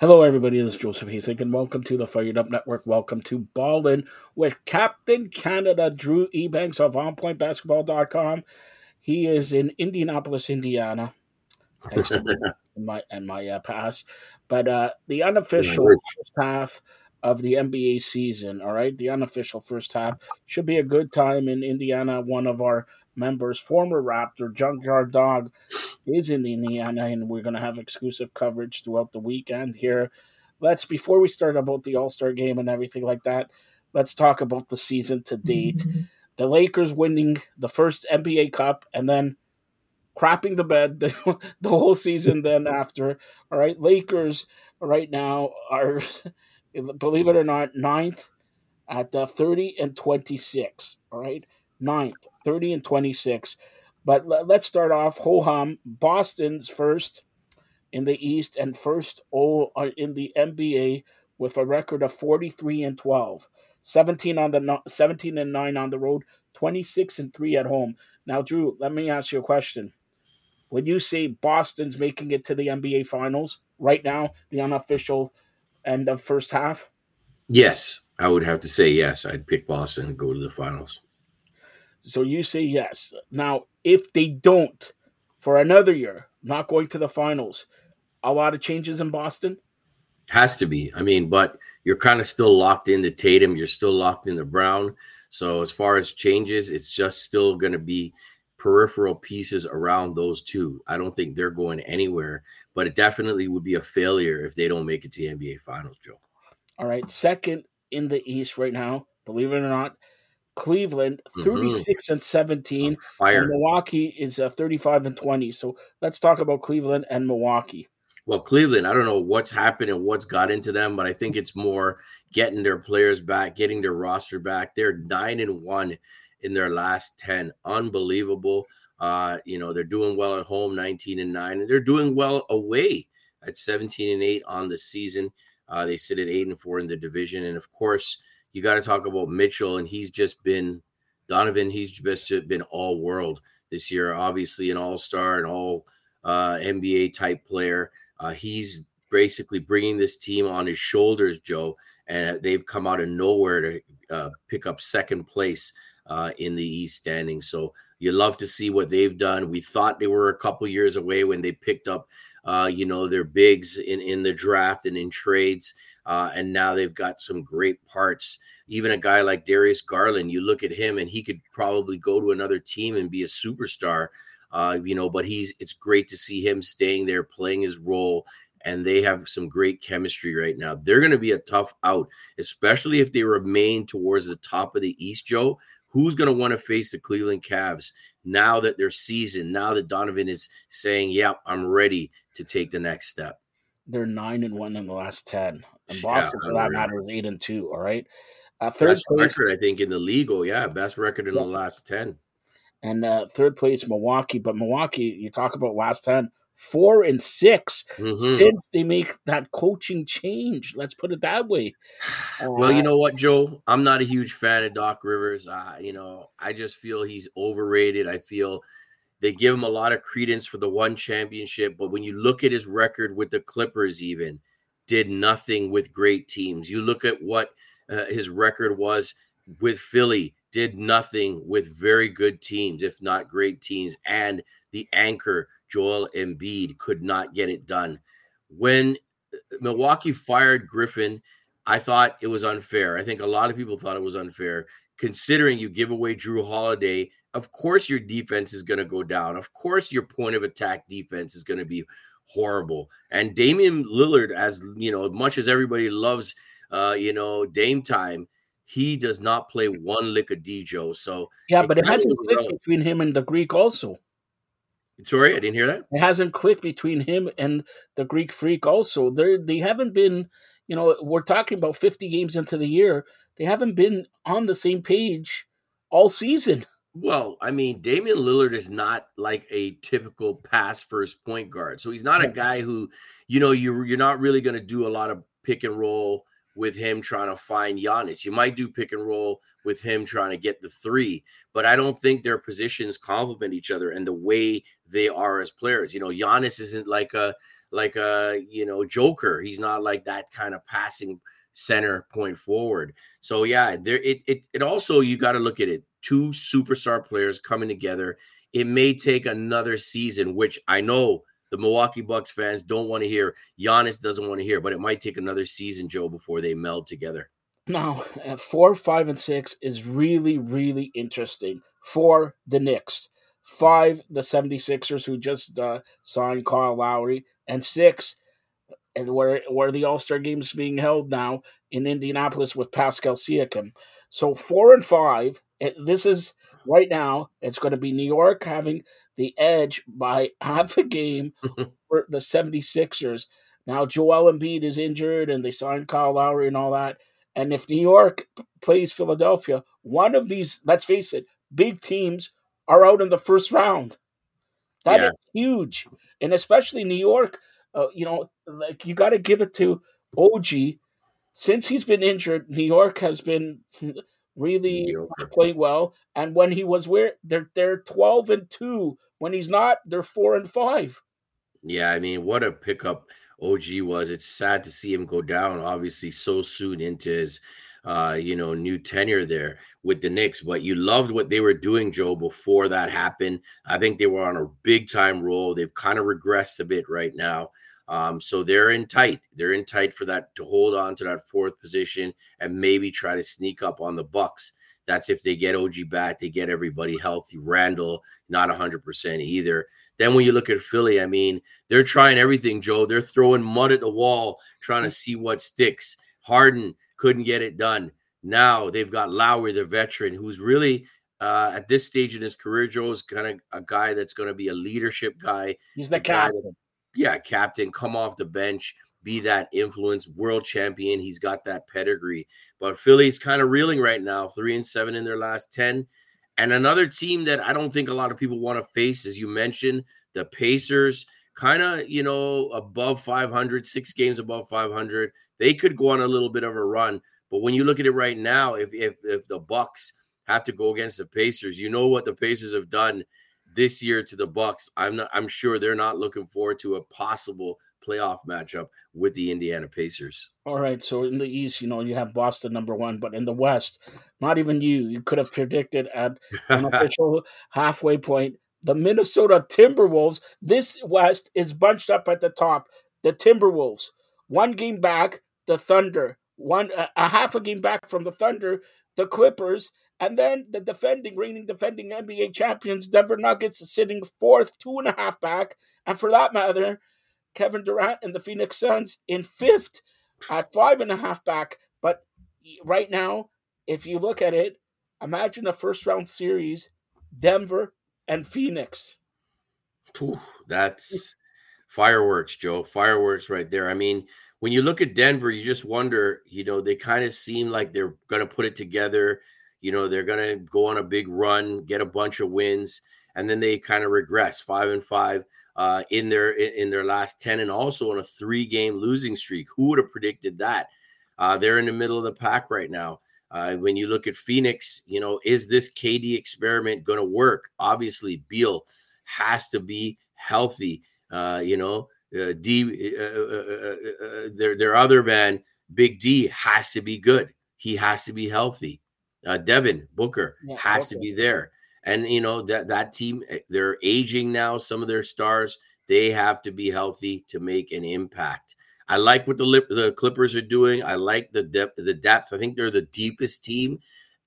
Hello, everybody. This is Joseph Hasek, and welcome to the Fired Up Network. Welcome to Ballin with Captain Canada Drew Ebanks of OnPointBasketball.com. He is in Indianapolis, Indiana. Thanks to my and my uh, pass, but uh, the unofficial first half of the NBA season. All right, the unofficial first half should be a good time in Indiana. One of our members, former Raptor Junkyard Dog, is in Indiana, and we're going to have exclusive coverage throughout the weekend here. Let's before we start about the All Star game and everything like that. Let's talk about the season to date. Mm-hmm. The Lakers winning the first NBA Cup, and then crapping the bed the, the whole season. then after, all right, Lakers right now are, believe it or not, ninth at uh, thirty and twenty six. All right, ninth, thirty and twenty six. But let's start off ho hum. Boston's first in the East and first all uh, in the NBA with a record of 43 and 12. 17 on the 17 and 9 on the road, 26 and 3 at home. Now, Drew, let me ask you a question. When you say Boston's making it to the NBA finals right now, the unofficial end of first half? Yes, I would have to say yes. I'd pick Boston and go to the finals. So you say yes. Now, if they don't for another year, not going to the finals, a lot of changes in Boston? Has to be. I mean, but you're kind of still locked into Tatum. You're still locked into Brown. So as far as changes, it's just still going to be peripheral pieces around those two. I don't think they're going anywhere, but it definitely would be a failure if they don't make it to the NBA Finals, Joe. All right. Second in the East right now, believe it or not, Cleveland mm-hmm. 36 mm-hmm. and 17. Fire. And Milwaukee is uh, 35 and 20. So let's talk about Cleveland and Milwaukee. Well, Cleveland, I don't know what's happened and what's got into them, but I think it's more getting their players back, getting their roster back. They're nine and one in their last 10. Unbelievable. Uh, you know, they're doing well at home, 19 and 9, and they're doing well away at 17 and 8 on the season. Uh, they sit at 8 and 4 in the division. And of course, you got to talk about Mitchell, and he's just been Donovan. He's just been all world this year. Obviously, an all star, an all uh, NBA type player. Uh, he's basically bringing this team on his shoulders, Joe, and they've come out of nowhere to uh, pick up second place uh, in the East standing. So you love to see what they've done. We thought they were a couple years away when they picked up, uh, you know, their bigs in in the draft and in trades. Uh, and now they've got some great parts. Even a guy like Darius Garland, you look at him and he could probably go to another team and be a superstar. Uh, you know, but he's it's great to see him staying there, playing his role, and they have some great chemistry right now. They're going to be a tough out, especially if they remain towards the top of the East, Joe. Who's going to want to face the Cleveland Cavs now that they're seasoned? Now that Donovan is saying, "Yep, yeah, I'm ready to take the next step." They're nine and one in the last ten and Boston, yeah, for that matter, is eight and two. All right, uh, third best place, record I think in the. Oh yeah, best record in yeah. the last ten. And uh, third place, Milwaukee. But Milwaukee, you talk about last ten, four and 6 mm-hmm. since they make that coaching change. Let's put it that way. Uh, well, you know what, Joe? I'm not a huge fan of Doc Rivers. Uh, you know, I just feel he's overrated. I feel they give him a lot of credence for the one championship, but when you look at his record with the Clippers, even did nothing with great teams. You look at what uh, his record was with Philly, did nothing with very good teams, if not great teams. And the anchor, Joel Embiid, could not get it done. When uh, Milwaukee fired Griffin, I thought it was unfair. I think a lot of people thought it was unfair, considering you give away Jrue Holiday. Of course, your defense is going to go down. Of course, your point of attack defense is going to be horrible. And Damian Lillard, as you know, much as everybody loves, uh, you know, Dame time, he does not play one lick of Djo. So yeah, but it, it hasn't clicked between him and the Greek also. Sorry, I didn't hear that. It hasn't clicked between him and the Greek Freak. Also, they they haven't been. You know, we're talking about fifty games into the year. They haven't been on the same page all season. Well, I mean, Damian Lillard is not like a typical pass first point guard. So he's not a guy who, you know, you're you're not really going to do a lot of pick and roll with him trying to find Giannis. You might do pick and roll with him trying to get the three, but I don't think their positions complement each other. And the way they are as players. You know, Giannis isn't like a like a you know joker. He's not like that kind of passing center point forward. So yeah, there it it, it also you got to look at it. Two superstar players coming together. It may take another season, which I know the Milwaukee Bucks fans don't want to hear. Giannis doesn't want to hear, but it might take another season, Joe, before they meld together. Now, four, five, and six is really, really interesting for the Knicks. Five, the 76ers, who just uh, signed Kyle Lowry, and six, and where where the All Star game is being held now in Indianapolis with Pascal Siakam. So four and five. This is right now. It's going to be New York having the edge by half a game for the 76ers. Now Joel Embiid is injured, and they signed Kyle Lowry and all that. And if New York plays Philadelphia, one of these, let's face it, big teams are out in the first round. That yeah. is huge, and especially New York. Uh, you know, like you got to give it to OG. Since he's been injured, New York has been really playing well. And when he was where they're they're twelve and two. When he's not, they're four and five. Yeah, I mean, what a pickup OG was. It's sad to see him go down, obviously, so soon into his uh, you know, new tenure there with the Knicks. But you loved what they were doing, Joe, before that happened. I think they were on a big time roll. They've kind of regressed a bit right now. Um, so they're in tight. They're in tight for that to hold on to that fourth position and maybe try to sneak up on the Bucks. That's if they get OG back, they get everybody healthy. Randle not 100% either. Then when you look at Philly, I mean, they're trying everything, Joe. They're throwing mud at the wall, trying to see what sticks. Harden couldn't get it done. Now they've got Lowry, the veteran, who's really uh, at this stage in his career, Joe is kind of a guy that's going to be a leadership guy. He's the captain. That, yeah, captain. Come off the bench, be that influence, world champion. He's got that pedigree. But Philly's kind of reeling right now, three and seven in their last ten. And another team that I don't think a lot of people want to face, as you mentioned, the Pacers, kind of you know above 500, six games above 500 they could go on a little bit of a run. But when you look at it right now, if if if the Bucks have to go against the Pacers, you know what the Pacers have done this year to the Bucks. I'm not I'm sure they're not looking forward to a possible playoff matchup with the Indiana Pacers. All right, so in the East, you know, you have Boston number one, but in the West, not even you, you could have predicted at an official halfway point the Minnesota Timberwolves. This West is bunched up at the top. The Timberwolves, one game back, the Thunder, one a, half a game back from the Thunder, the Clippers, and then the defending, reigning defending NBA champions, Denver Nuggets, sitting fourth, two and a half back, and for that matter, Kevin Durant and the Phoenix Suns in fifth at five and a half back. But right now, if you look at it, imagine a first round series, Denver and Phoenix. Ooh, that's fireworks, Joe. Fireworks right there. I mean, when you look at Denver, you just wonder, you know, they kind of seem like they're going to put it together. You know, they're going to go on a big run, get a bunch of wins, and then they kind of regress five and five uh, in their in their last ten, and also on a three game losing streak. Who would have predicted that? Uh, they're in the middle of the pack right now. Uh, when you look at Phoenix, you know, is this KD experiment going to work? Obviously, Beal has to be healthy. Uh, you know, uh, D, uh, uh, uh, their their other man, Big D, has to be good. He has to be healthy. Devin Booker yeah, has Booker. to be there, and you know that that team eh, they're aging now. Some of their stars they have to be healthy to make an impact. I like what the lip, the Clippers are doing. I like the depth. The depth. I think they're the deepest team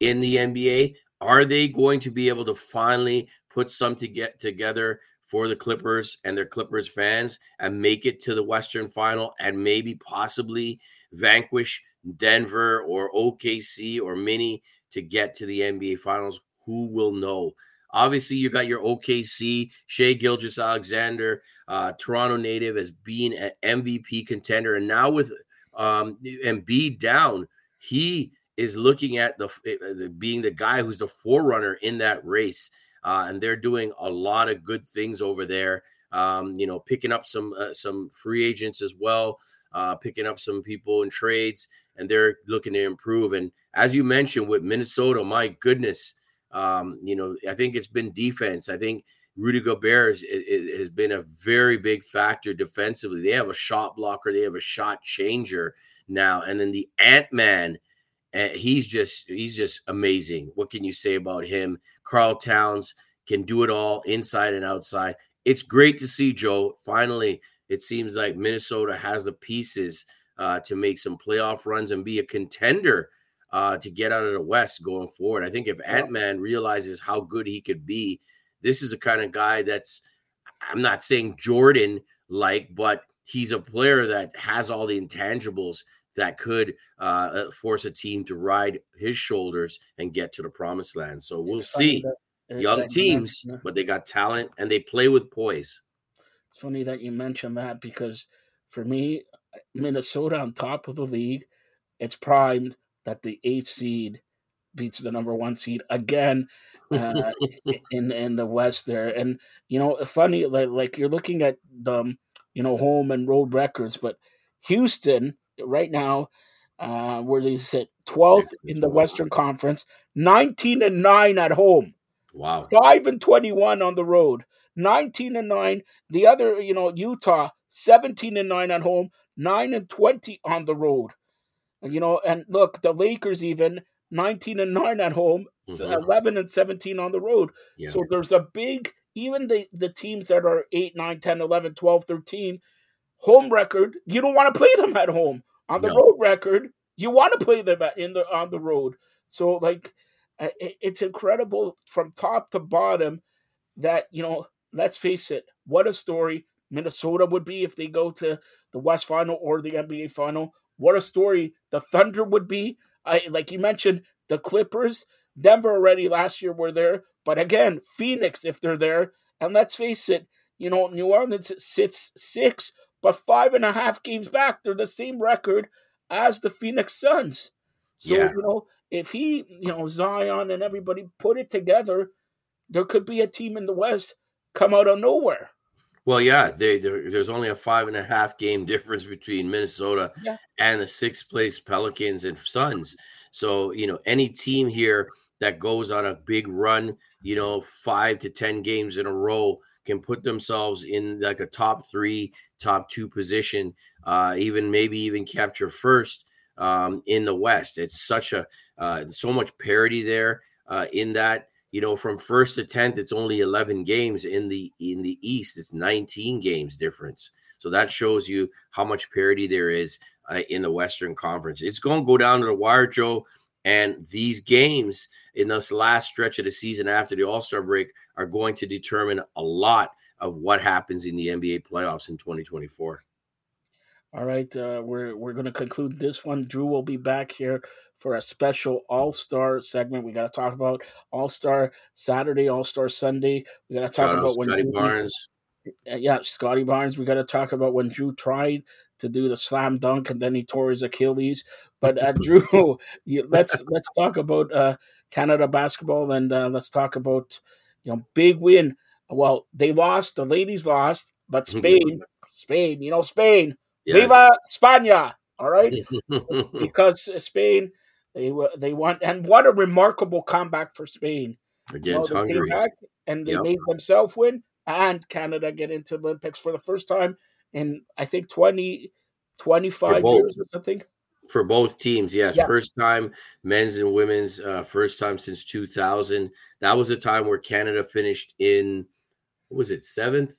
in the NBA. Are they going to be able to finally put some to get together for the Clippers and their Clippers fans and make it to the Western final and maybe possibly vanquish Denver or OKC or Mini to get to the NBA finals. Who will know? Obviously, you got your OKC, Shai Gilgeous-Alexander, uh, Toronto native as being an MVP contender. And now with um, Embiid down, he is looking at the, the being the guy who's the forerunner in that race uh, and they're doing a lot of good things over there. Um, you know, picking up some uh, some free agents as well, uh, picking up some people in trades, and they're looking to improve. And as you mentioned with Minnesota, my goodness, um, you know, I think it's been defense. I think Rudy Gobert is, is, has been a very big factor defensively. They have a shot blocker, they have a shot changer now, and then the Ant Man. Uh, he's just he's just amazing. What can you say about him? Karl Towns can do it all inside and outside. It's great to see Joe. Finally, it seems like Minnesota has the pieces uh, to make some playoff runs and be a contender uh, to get out of the West going forward. I think if Ant Man realizes how good he could be, this is a kind of guy that's, I'm not saying Jordan like, but he's a player that has all the intangibles that could uh, uh force a team to ride his shoulders and get to the promised land. So we'll see. Young teams, but they got talent and they play with poise. It's funny that you mentioned that because for me, Minnesota on top of the league, it's primed that the eighth seed beats the number one seed again uh, in in the West there. And you know, funny like like you're looking at the you know home and road records, but Houston right now, uh, where they sit 12th in the Western Conference, 19 and nine at home. Wow, five and 21 on the road. 19 and 9 the other you know utah 17 and 9 at home 9 and 20 on the road you know and look the lakers even 19 and 9 at home, mm-hmm. 11 and 17 on the road. Yeah. So there's a big, even the, the teams that are 8, 9, 10, 11, 12, 13, home record, you don't want to play them at home. On the no. road record, you want to play them in the on the road. So like it's incredible from top to bottom that, you know, let's face it, what a story Minnesota would be if they go to the West Final or the NBA Final. What a story the Thunder would be I like you mentioned the Clippers, Denver already last year were there, but again, Phoenix if they're there, and let's face it, you know New Orleans sits six, but five and a half games back. They're the same record as the Phoenix Suns. So yeah. you know if he, you know Zion and everybody put it together, there could be a team in the West come out of nowhere. Well, yeah, they, there's only a five and a half game difference between Minnesota yeah. and the sixth place Pelicans and Suns. So, you know, any team here that goes on a big run, you know, five to 10 games in a row can put themselves in like a top three, top two position, uh, even maybe even capture first um, in the West. It's such a, uh, so much parity there uh, in that you know from first to 10th it's only 11 games. In the in the east it's 19 games difference. So that shows you how much parity there is uh, in the western conference. It's going to go down to the wire joe and these games in this last stretch of the season after the all-star break are going to determine a lot of what happens in the nba playoffs in 2024 all right, uh, we're we're going to conclude this one. Drew will be back here for a special All Star segment. We got to talk about All Star Saturday, All Star Sunday. We got to talk Shout about when Scottie Drew, Barnes. Yeah, Scottie Barnes. We got to talk about when Drew tried to do the slam dunk and then he tore his Achilles. But uh, Drew, let's let's talk about uh, Canada basketball and uh, let's talk about you know big win. Well, they lost. The ladies lost, but Spain, Spain, you know Spain. Viva España! All right, because Spain they they won, and what a remarkable comeback for Spain against you know, Hungary. And they yep. made themselves win, and Canada get into the Olympics for the first time in I think 20, 25 years or something. For both teams, yes, yeah. first time men's and women's, uh, first time since two thousand. That was a time where Canada finished in what was it seventh?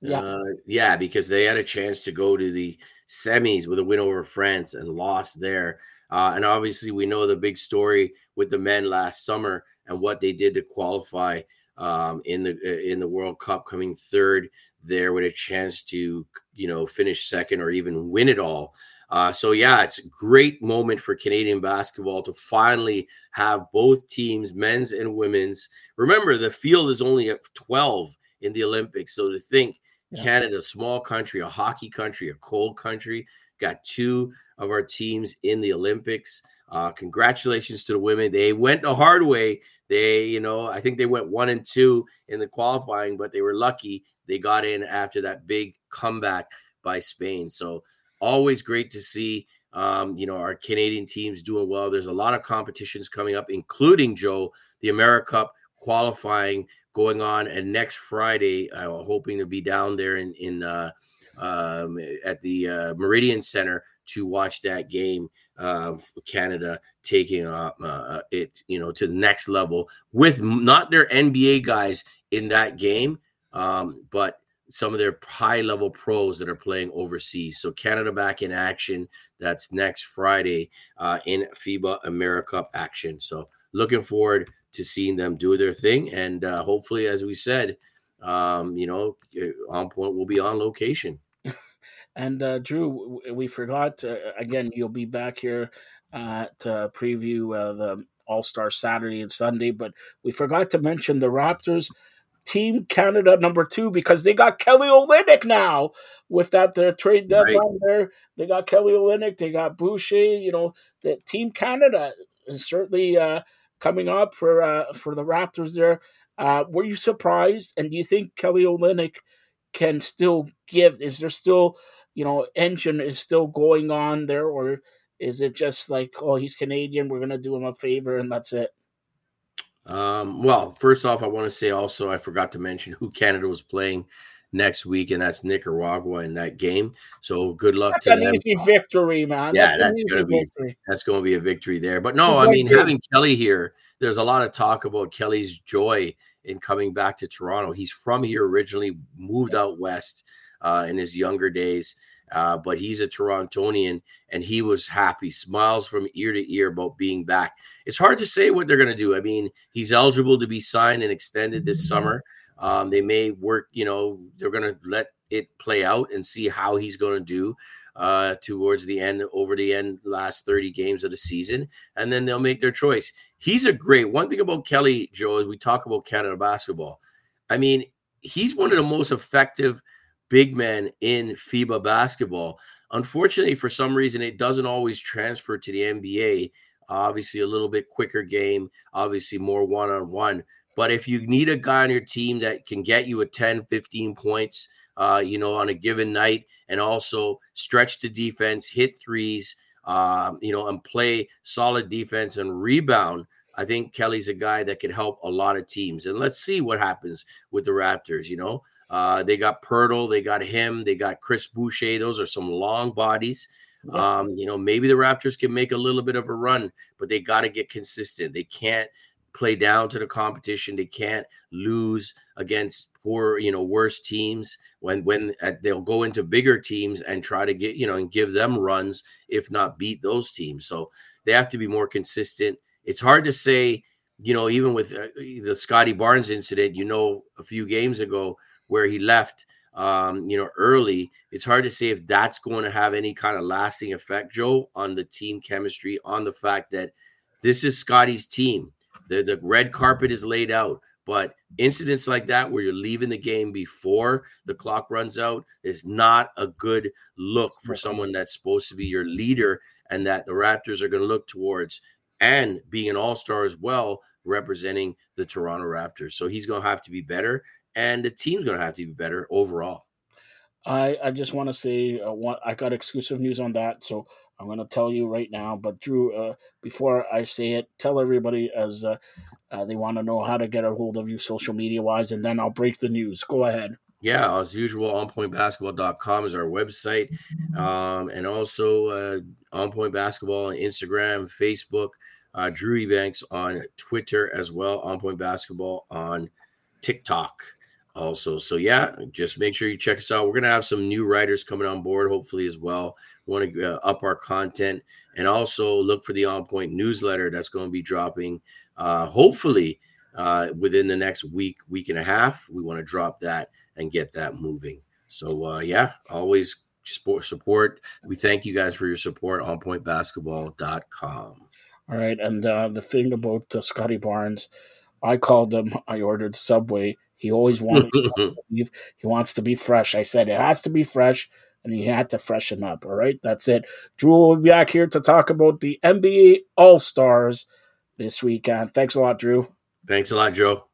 Yeah, uh, yeah, because they had a chance to go to the semis with a win over France and lost there. Uh, and obviously, we know the big story with the men last summer and what they did to qualify um, in the uh, in the World Cup, coming third there with a chance to you know finish second or even win it all. Uh, so yeah, it's a great moment for Canadian basketball to finally have both teams, men's and women's. Remember, the field is only at 12 in the Olympics, so to think yeah. Canada, small country, a hockey country, a cold country, got two of our teams in the Olympics. Uh, congratulations to the women. They went the hard way. They, you know, I think they went one and two in the qualifying, but they were lucky they got in after that big comeback by Spain. So always great to see, um, you know, our Canadian teams doing well. There's a lot of competitions coming up, including Joe, the AmeriCup qualifying going on. And next Friday, I'm hoping to be down there in in uh, um, at the uh, Meridian Center to watch that game. Uh, Canada taking uh, uh, it, you know, to the next level with not their NBA guys in that game, um, but some of their high level pros that are playing overseas. So Canada back in action. That's next Friday uh, in FIBA America action. So looking forward to seeing them do their thing, and uh, hopefully, as we said, um, you know, uh, on point will be on location. And uh, Drew, we forgot uh, again. You'll be back here uh, to preview the All Star Saturday and Sunday, but we forgot to mention the Raptors Team Canada number two because they got Kelly Olynyk now with that their trade deadline right. there. They got Kelly Olynyk, they got Boucher. You know, the Team Canada is certainly uh, coming up for uh, for the Raptors there. Uh, were you surprised? And do you think Kelly Olynyk can still give? Is there still, you know, engine is still going on there, or is it just like, oh, he's Canadian, we're gonna do him a favor and that's it? Um, well, first off, I want to say also I forgot to mention who Canada was playing next week, and that's Nicaragua in that game. So good luck that's to an them. easy victory, man. Yeah, that's, that's gonna be victory. that's gonna be a victory there. But no, I mean having Kelly here, there's a lot of talk about Kelly's joy in coming back to Toronto. He's from here originally, moved out west uh, in his younger days. Uh, but he's a Torontonian and he was happy, smiles from ear to ear about being back. It's hard to say what they're going to do. I mean, he's eligible to be signed and extended this mm-hmm. summer. Um, they may work, you know, they're going to let it play out and see how he's going to do uh, towards the end, over the end, last 30 games of the season. And then they'll make their choice. He's a great one thing about Kelly, Joe, is we talk about Canada basketball. I mean, he's one of the most effective big men in FIBA basketball. Unfortunately, for some reason, it doesn't always transfer to the NBA. Obviously, a little bit quicker game, obviously, more one on one. But if you need a guy on your team that can get you a 10, 15 points, uh, you know, on a given night, and also stretch the defense, hit threes, um, you know, and play solid defense and rebound, I think Kelly's a guy that could help a lot of teams. And let's see what happens with the Raptors. You know, uh, they got Poeltl, they got him, they got Chris Boucher. Those are some long bodies. Yeah. Um, you know, maybe the Raptors can make a little bit of a run, but they got to get consistent. They can't play down to the competition. They can't lose against poor, you know, worse teams when when uh, they'll go into bigger teams and try to get, you know, and give them runs, if not beat those teams. So they have to be more consistent. It's hard to say, you know, even with uh, the Scottie Barnes incident, you know, a few games ago where he left um, you know, early, it's hard to say if that's going to have any kind of lasting effect, Joe, on the team chemistry, on the fact that this is Scottie's team. The, the red carpet is laid out. But incidents like that, where you're leaving the game before the clock runs out, is not a good look for someone that's supposed to be your leader and that the Raptors are going to look towards and being an all star as well, representing the Toronto Raptors. So he's going to have to be better and the team's going to have to be better overall. I, I just want to say uh, I got exclusive news on that, so I'm going to tell you right now. But Drew, uh, before I say it, tell everybody as uh, uh they want to know how to get a hold of you social media wise, and then I'll break the news. Go ahead. Yeah, as usual, onpointbasketball.com is our website, um, and also uh, on point basketball on Instagram, Facebook. Uh, Drew Ebanks on Twitter as well. On point basketball on TikTok also. So yeah, just make sure you check us out. We're gonna have some new writers coming on board, hopefully as well. We want to uh, up our content and also look for the On Point newsletter that's going to be dropping, uh, hopefully uh, within the next week, week and a half. We want to drop that and get that moving. So uh, yeah, always support. support. We thank you guys for your support on pointbasketball.com. All right, and uh, the thing about uh, Scottie Barnes. I called him. I ordered Subway. He always wanted to leave. He wants to be fresh. I said it has to be fresh, and he had to freshen up. All right, that's it. Drew will be back here to talk about the NBA All Stars this weekend. Thanks a lot, Drew. Thanks a lot, Joe.